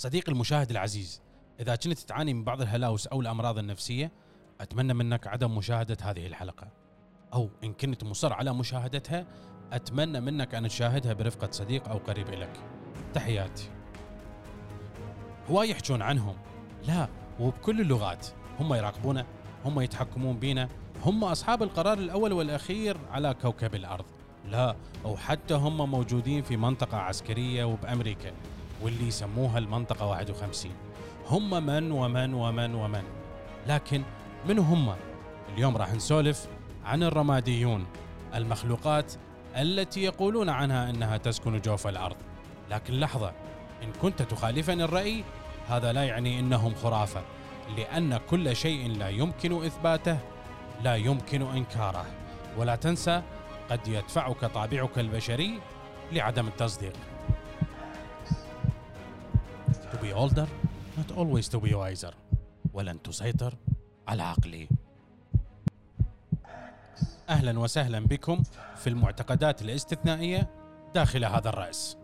صديقي المشاهد العزيز إذا كنت تعاني من بعض الهلاوس أو الأمراض النفسية أتمنى منك عدم مشاهدة هذه الحلقة. أو إن كنت مصر على مشاهدتها أتمنى منك أن تشاهدها برفقة صديق أو قريب لك تحياتي. هواي يحجون عنهم. لا وبكل اللغات. هم يراقبونا هم يتحكمون بينا. هم أصحاب القرار الأول والأخير على كوكب الأرض. لا أو حتى هم موجودين في منطقة عسكرية وبأمريكا. واللي يسموها المنطقة 51 هم من ومن ومن ومن. لكن من هم؟ اليوم راح نسولف عن الرماديون المخلوقات التي يقولون عنها إنها تسكن جوف الأرض. لكن لحظة إن كنت تخالفني الرأي هذا لا يعني إنهم خرافة لأن كل شيء لا يمكن إثباته لا يمكن إنكاره. ولا تنسى قد يدفعك طابعك البشري لعدم التصديق. Be older not always to be wiser ولن تسيطر على عقلي أهلا وسهلا بكم في المعتقدات الاستثنائية داخل هذا الرأس.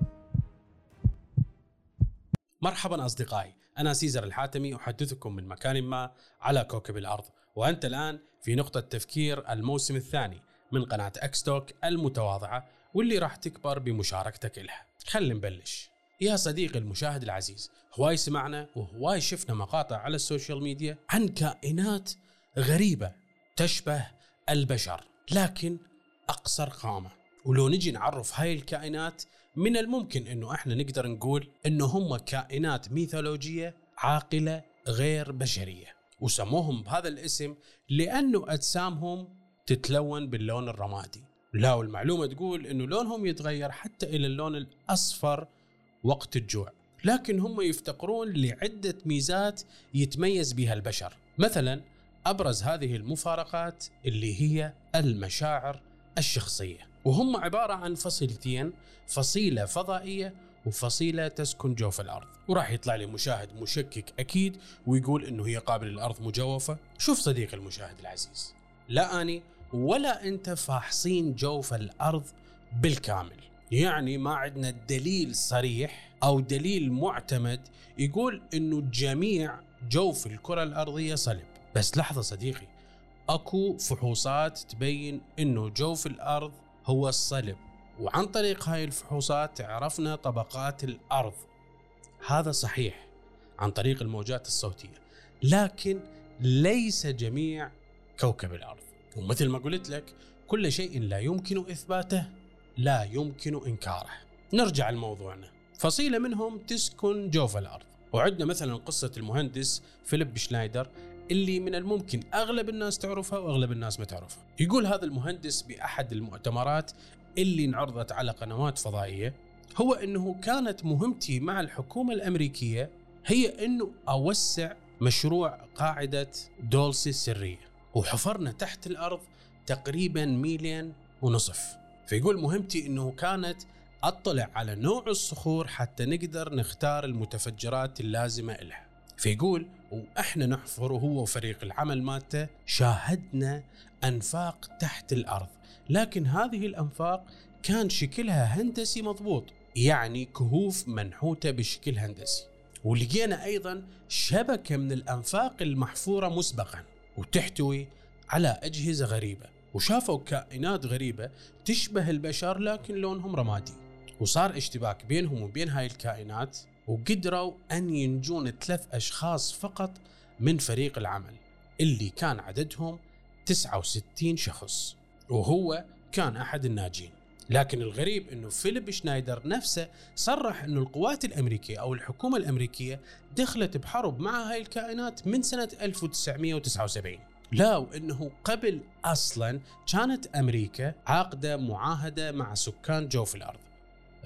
مرحبا أصدقائي، أنا سيزر الحاتمي أحدثكم من مكان ما على كوكب الأرض، وأنت الآن في نقطة تفكير الموسم الثاني من قناة اكستوك المتواضعة واللي راح تكبر بمشاركتك لها. خلينا نبلش. يا صديقي المشاهد العزيز، هواي سمعنا وهواي شفنا مقاطع على السوشيال ميديا عن كائنات غريبة تشبه البشر لكن أقصر قامه ولو نجي نعرف هاي الكائنات من الممكن إنه إحنا نقدر نقول إنه هم كائنات ميثولوجية عاقلة غير بشرية. وسموهم بهذا الاسم لأنه أجسامهم تتلون باللون الرمادي. لا والمعلومة تقول إنه لونهم يتغير حتى إلى اللون الأصفر وقت الجوع لكن هم يفتقرون لعدة ميزات يتميز بها البشر. مثلا أبرز هذه المفارقات اللي هي المشاعر الشخصية. وهم عبارة عن فصيلتين فصيلة فضائية وفصيلة تسكن جوف الأرض. وراح يطلع لي مشاهد مشكك أكيد ويقول إنه هي قابل الأرض مجوفة. شوف صديقي المشاهد العزيز. لا أني ولا أنت فاحصين جوف الأرض بالكامل. يعني ما عندنا دليل صريح أو دليل معتمد يقول إنه جميع جوف الكرة الأرضية صلب. بس لحظة صديقي أكو فحوصات تبين إنه جوف الأرض هو الصلب. وعن طريق هاي الفحوصات عرفنا طبقات الأرض. هذا صحيح عن طريق الموجات الصوتية. لكن ليس جميع كوكب الأرض. ومثل ما قلت لك كل شيء لا يمكن إثباته. لا يمكن إنكاره نرجع لموضوعنا فصيلة منهم تسكن جوف الأرض وعندنا مثلا قصة المهندس فيليب شنايدر اللي من الممكن أغلب الناس تعرفها وأغلب الناس ما تعرفها. يقول هذا المهندس بأحد المؤتمرات اللي انعرضت على قنوات فضائية هو إنه كانت مهمتي مع الحكومة الأمريكية هي إنه أوسع مشروع قاعدة دولسي السريه وحفرنا تحت الأرض تقريبا ميلين ونصف. فيقول مهمتي إنه كانت أطلع على نوع الصخور حتى نقدر نختار المتفجرات اللازمة لها. فيقول وإحنا نحفر هو وفريق العمل مالته شاهدنا أنفاق تحت الأرض. لكن هذه الأنفاق كان شكلها هندسي مضبوط يعني كهوف منحوتة بشكل هندسي. ولقينا أيضا شبكة من الأنفاق المحفورة مسبقا وتحتوي على أجهزة غريبة. وشافوا كائنات غريبة تشبه البشر لكن لونهم رمادي. وصار اشتباك بينهم وبين هاي الكائنات وقدروا أن ينجون ثلاث أشخاص فقط من فريق العمل اللي كان عددهم 69 شخص وهو كان أحد الناجين. لكن الغريب إنه فيليب شنايدر نفسه صرح إنه القوات الأمريكية أو الحكومة الأمريكية دخلت بحرب مع هاي الكائنات من سنة 1979 لا وإنه قبل أصلا كانت أمريكا عاقدة معاهدة مع سكان جوف الأرض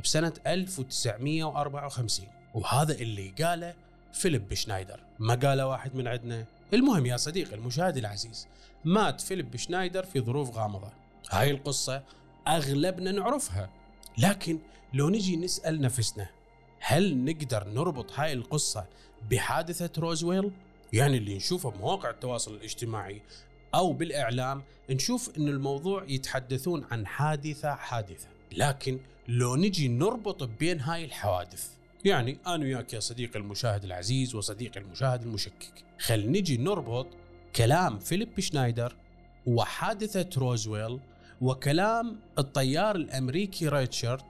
بسنة 1954 وهذا اللي قاله فيليب شنايدر. ما قاله واحد من عندنا؟ المهم يا صديقي المشاهد العزيز مات فيليب شنايدر في ظروف غامضة. هاي القصة أغلبنا نعرفها. لكن لو نجي نسأل نفسنا هل نقدر نربط هاي القصة بحادثة روزويل؟ يعني اللي نشوفه بمواقع التواصل الاجتماعي أو بالإعلام نشوف أن الموضوع يتحدثون عن حادثة حادثة. لكن لو نجي نربط بين هاي الحوادث يعني أنا وياك يا صديقي المشاهد العزيز وصديقي المشاهد المشكك خل نجي نربط كلام فيليب شنايدر وحادثة روزويل وكلام الطيار الأمريكي ريتشارد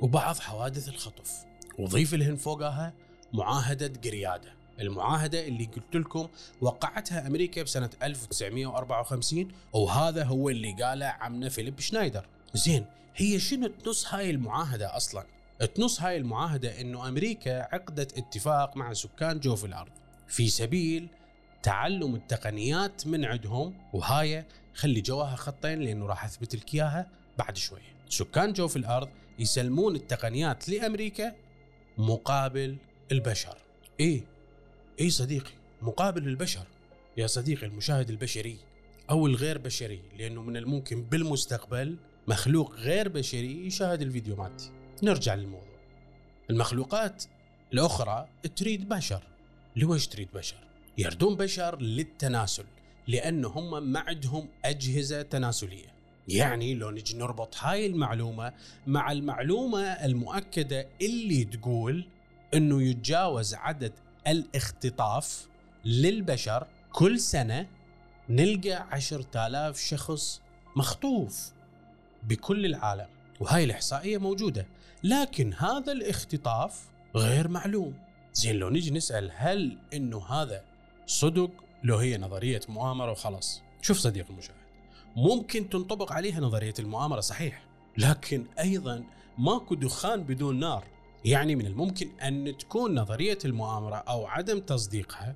وبعض حوادث الخطف. وضيف لهن فوقها معاهدة قريادة. المعاهدة اللي قلت لكم وقعتها أمريكا بسنة 1954 وهذا هو اللي قاله عمنا فيليب شنايدر. زين هي شنو تنص هاي المعاهدة أصلا؟ تنص هاي المعاهدة أنه أمريكا عقدت اتفاق مع سكان جوف الأرض في سبيل تعلم التقنيات من عندهم وهاي خلي جواها خطين لأنه راح أثبت لك إياها بعد شوية سكان جوف الأرض يسلمون التقنيات لأمريكا مقابل البشر. إيه إيه صديقي مقابل البشر. يا صديقي المشاهد البشري أو الغير بشري لأنه من الممكن بالمستقبل مخلوق غير بشري يشاهد الفيديو مالتي. نرجع للموضوع. المخلوقات الأخرى تريد بشر. لويش تريد بشر؟ يردون بشر للتناسل لأنه هم ما عندهم أجهزة تناسلية. يعني لو نجي نربط هاي المعلومة مع المعلومة المؤكدة اللي تقول أنه يتجاوز عدد الاختطاف للبشر كل سنة نلقى عشرة آلاف شخص مخطوف بكل العالم وهاي الإحصائية موجودة لكن هذا الاختطاف غير معلوم. زين لو نجي نسأل هل إنه هذا صدق؟ لو هي نظرية مؤامرة وخلاص. شوف صديق المشاهد ممكن تنطبق عليها نظرية المؤامرة صحيح لكن أيضا ماكو دخان بدون نار. يعني من الممكن أن تكون نظرية المؤامرة أو عدم تصديقها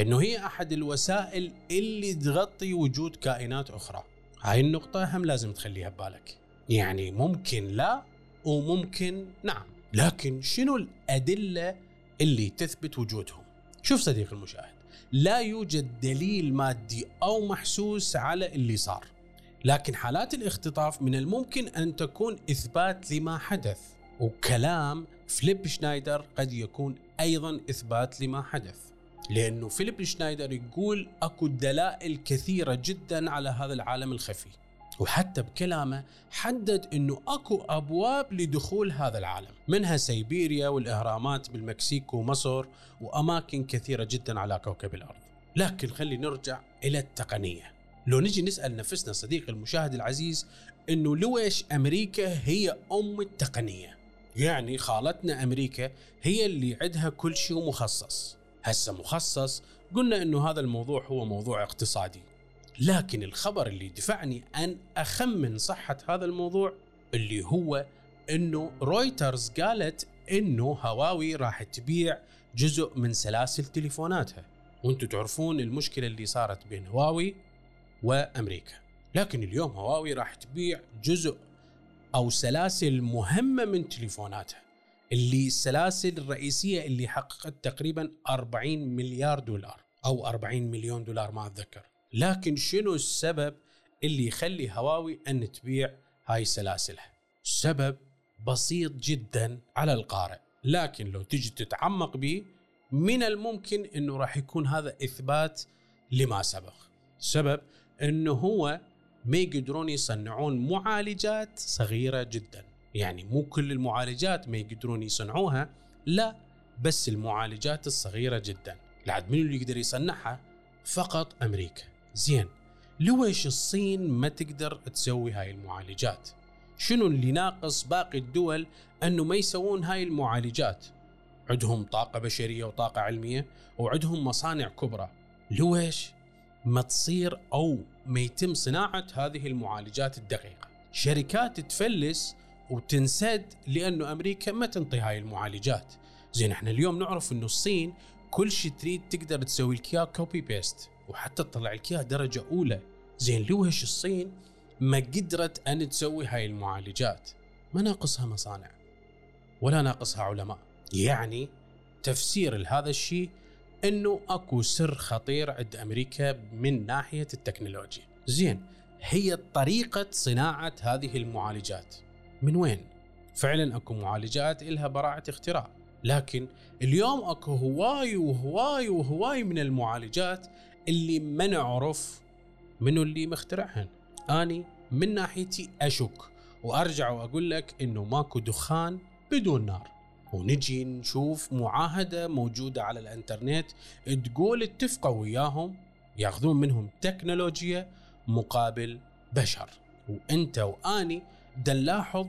أنه هي أحد الوسائل اللي تغطي وجود كائنات أخرى. هاي النقطة هم لازم تخليها ببالك. يعني ممكن لا وممكن نعم. لكن شنو الأدلة اللي تثبت وجودهم؟ شوف صديقي المشاهد لا يوجد دليل مادي أو محسوس على اللي صار. لكن حالات الاختطاف من الممكن أن تكون إثبات لما حدث. وكلام فليب شنايدر قد يكون أيضا إثبات لما حدث لأنه فيليب شنايدر يقول أكو دلائل كثيرة جدا على هذا العالم الخفي وحتى بكلامه حدد إنه أكو أبواب لدخول هذا العالم منها سيبيريا والإهرامات بالمكسيك ومصر وأماكن كثيرة جدا على كوكب الأرض. لكن خلي نرجع إلى التقنية. لو نجي نسأل نفسنا صديقي المشاهد العزيز إنه لويش أمريكا هي أم التقنية؟ يعني خالتنا أمريكا هي اللي عندها كل شيء مخصص. هسه مخصص قلنا إنه هذا الموضوع هو موضوع اقتصادي. لكن الخبر اللي دفعني أن أخمن صحة هذا الموضوع اللي هو إنه رويترز قالت إنه هواوي راح تبيع جزء من سلاسل تليفوناتها. وأنتم تعرفون المشكلة اللي صارت بين هواوي وأمريكا. لكن اليوم هواوي راح تبيع جزء أو سلاسل مهمة من تليفوناتها اللي السلاسل الرئيسيه اللي حققت تقريبا 40 مليار دولار أو 40 مليون دولار ما أتذكر. لكن شنو السبب اللي يخلي هواوي أن تبيع هاي سلاسلها؟ السبب بسيط جدا على القارئ لكن لو تجي تتعمق به من الممكن إنه راح يكون هذا إثبات لما سبق. السبب إنه هو ما يقدرون يصنعون معالجات صغيرة جدا. يعني مو كل المعالجات ما يقدرون يصنعوها لا بس المعالجات الصغيرة جدا. لعد من اللي يقدر يصنعها؟ فقط أمريكا. زين لويش الصين ما تقدر تسوي هاي المعالجات؟ شنو اللي ناقص باقي الدول أنه ما يسوون هاي المعالجات؟ عندهم طاقة بشرية وطاقة علمية وعندهم مصانع كبرى. لويش؟ ما تصير أو ما يتم صناعة هذه المعالجات الدقيقة. شركات تفلس وتنسد لأنه أمريكا ما تنطي هاي المعالجات. زين إحنا اليوم نعرف إنه الصين كل شيء تريد تقدر تسوي لك اياه copy paste وحتى تطلع لك اياه درجة أولى. زين لوهش الصين ما قدرت أن تسوي هاي المعالجات. ما ناقصها مصانع ولا ناقصها علماء. يعني تفسير لهذا الشيء إنه أكو سر خطير عند أمريكا من ناحية التكنولوجيا. زين هي طريقة صناعة هذه المعالجات. من وين؟ فعلا أكو معالجات إلها براعة اختراع. لكن اليوم أكو هواي وهواي وهواي من المعالجات اللي ما نعرف منو اللي مخترعهن. أني من ناحيتي أشك وأرجع وأقول لك إنه ماكو دخان بدون نار. ونجي نشوف معاهدة موجودة على الانترنت تقول اتفقوا وياهم ياخذون منهم تكنولوجيا مقابل بشر. وانت واني نلاحظ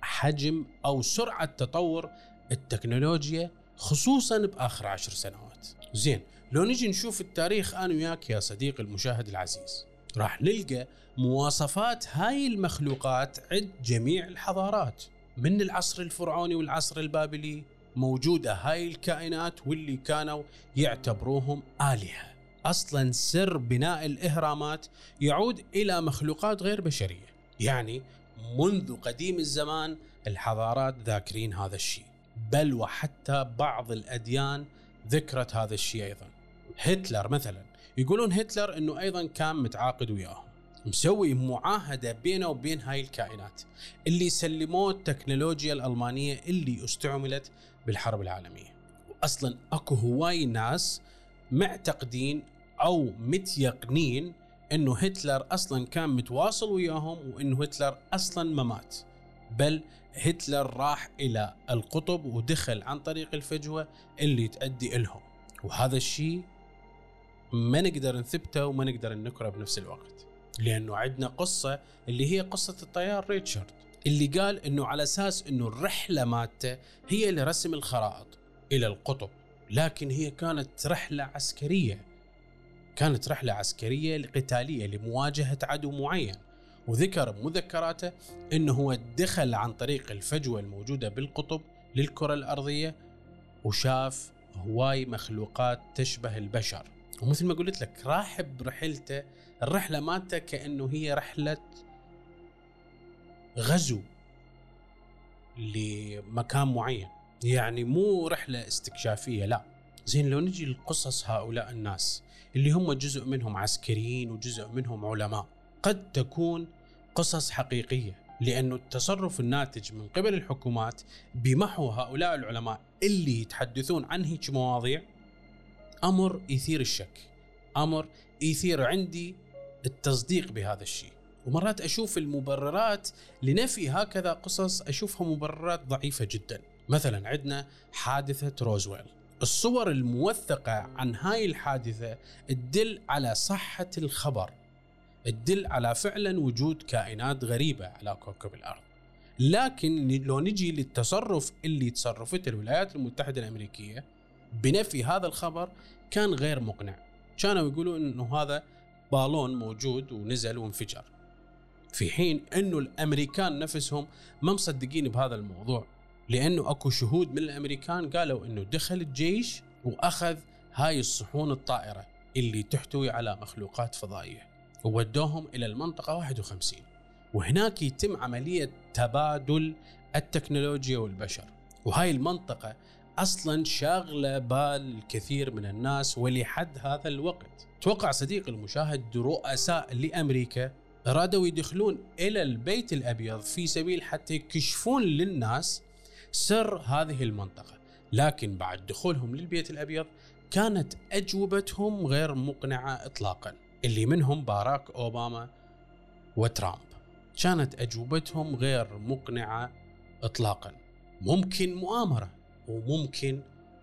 حجم أو سرعة تطور التكنولوجيا خصوصا بآخر عشر سنوات. زين لو نجي نشوف التاريخ أنا وياك يا صديقي المشاهد العزيز راح نلقى مواصفات هاي المخلوقات عند جميع الحضارات. من العصر الفرعوني والعصر البابلي موجودة هاي الكائنات واللي كانوا يعتبروهم آلهة. أصلا سر بناء الإهرامات يعود إلى مخلوقات غير بشرية. يعني منذ قديم الزمان الحضارات ذاكرين هذا الشيء. بل وحتى بعض الأديان ذكرت هذا الشيء أيضا. هتلر مثلا يقولون هتلر أنه أيضا كان متعاقد وياهم. مسوي معاهدة بينه وبين هاي الكائنات اللي سلموه التكنولوجيا الألمانية اللي استعملت بالحرب العالمية. وأصلا أكو هواي ناس معتقدين أو متيقنين أنه هتلر أصلا كان متواصل وياهم وأنه هتلر أصلا ما مات. بل هتلر راح إلى القطب ودخل عن طريق الفجوة اللي تؤدي إلهم. وهذا الشيء ما نقدر نثبته وما نقدر ننكره بنفس الوقت. لأنه عندنا قصة اللي هي قصة الطيار ريتشارد اللي قال إنه على أساس إنه الرحلة مالته هي لرسم الخرائط إلى القطب لكن هي كانت رحلة عسكرية. كانت رحلة عسكرية قتالية لمواجهة عدو معين وذكر بمذكراته إنه هو دخل عن طريق الفجوة الموجودة بالقطب للكرة الأرضية وشاف هواي مخلوقات تشبه البشر. ومثل ما قلت لك راح برحلته الرحلة مالته كأنه هي رحلة غزو لمكان معين. يعني مو رحلة استكشافية لا. زين لو نجي لقصص هؤلاء الناس اللي هم جزء منهم عسكريين وجزء منهم علماء قد تكون قصص حقيقية لأنه التصرف الناتج من قبل الحكومات بمحو هؤلاء العلماء اللي يتحدثون عن هيك مواضيع أمر يثير الشك. أمر يثير عندي التصديق بهذا الشيء. ومرات أشوف المبررات لنفي هكذا قصص أشوفها مبررات ضعيفة جدا. مثلا عندنا حادثة روزويل. الصور الموثقة عن هاي الحادثة تدل على صحة الخبر. تدل على فعلا وجود كائنات غريبة على كوكب الأرض. لكن لو نجي للتصرف اللي تصرفته الولايات المتحدة الأمريكية بنفي هذا الخبر كان غير مقنع. كانوا يقولون إنه هذا بالون موجود ونزل وانفجر. في حين إنه الأمريكان نفسهم ما مصدقين بهذا الموضوع لأنه أكو شهود من الأمريكان قالوا إنه دخل الجيش وأخذ هاي الصحون الطائرة اللي تحتوي على مخلوقات فضائية وودوهم إلى المنطقة 51 وهناك يتم عملية تبادل التكنولوجيا والبشر. وهاي المنطقة أصلا شاغلة بال الكثير من الناس ولحد هذا الوقت. توقع صديقي المشاهد رؤساء لأمريكا أرادوا يدخلون إلى البيت الأبيض في سبيل حتى يكشفون للناس سر هذه المنطقة. لكن بعد دخولهم للبيت الأبيض كانت أجوبتهم غير مقنعة اطلاقا اللي منهم باراك أوباما وترامب. كانت أجوبتهم غير مقنعة اطلاقا. ممكن مؤامرة. وممكن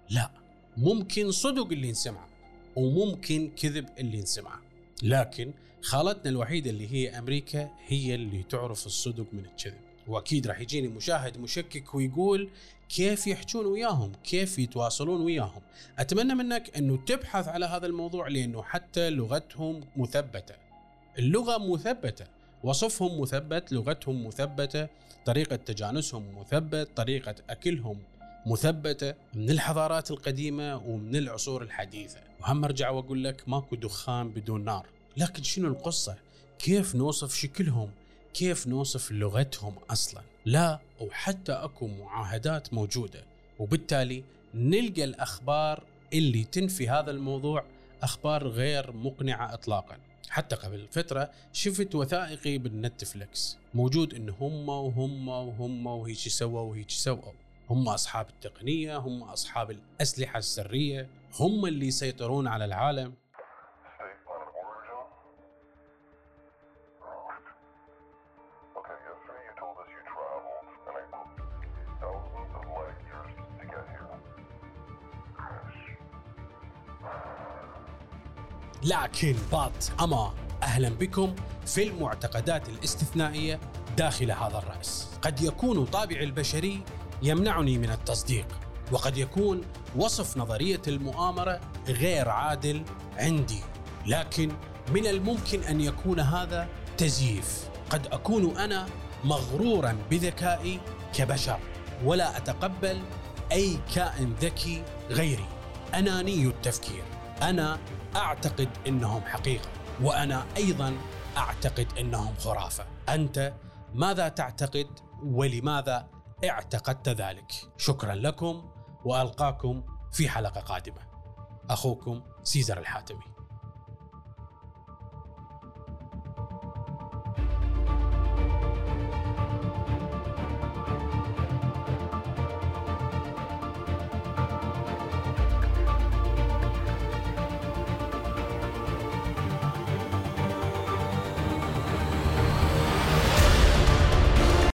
لا. ممكن صدق اللي نسمعه وممكن كذب اللي نسمعه لكن خالتنا الوحيدة اللي هي أمريكا هي اللي تعرف الصدق من الكذب. وأكيد راح يجيني مشاهد مشكك ويقول كيف يحجون وياهم؟ كيف يتواصلون وياهم؟ أتمنى منك أنه تبحث على هذا الموضوع لأنه حتى لغتهم مثبتة. اللغة مثبتة. وصفهم مثبت لغتهم مثبتة طريقة تجانسهم مثبت طريقة أكلهم مثبتة من الحضارات القديمة ومن العصور الحديثة. وهم أرجع وأقول لك ماكو دخان بدون نار. لكن شنو القصة؟ كيف نوصف شكلهم؟ كيف نوصف لغتهم أصلا؟ لا وحتى أكو معاهدات موجودة. وبالتالي نلقى الأخبار اللي تنفي هذا الموضوع أخبار غير مقنعة اطلاقا. حتى قبل فترة شفت وثائقي بالنتفلكس موجود إن هم وهم وهم وهيك سووا وهيك سووا. هم أصحاب التقنية هم أصحاب الأسلحة السرية هم اللي يسيطرون على العالم. لكن بات أما أهلا بكم في المعتقدات الاستثنائية داخل هذا الرأس. قد يكون طابع البشري يمنعني من التصديق وقد يكون وصف نظرية المؤامرة غير عادل عندي. لكن من الممكن أن يكون هذا تزييف. قد أكون أنا مغرورا بذكائي كبشر ولا أتقبل أي كائن ذكي غيري. أناني التفكير. أنا أعتقد أنهم حقيقة وأنا أيضا أعتقد أنهم خرافة. أنت ماذا تعتقد ولماذا اعتقدت ذلك. شكرا لكم وألقاكم في حلقة قادمة. أخوكم سيزر الحاتمي.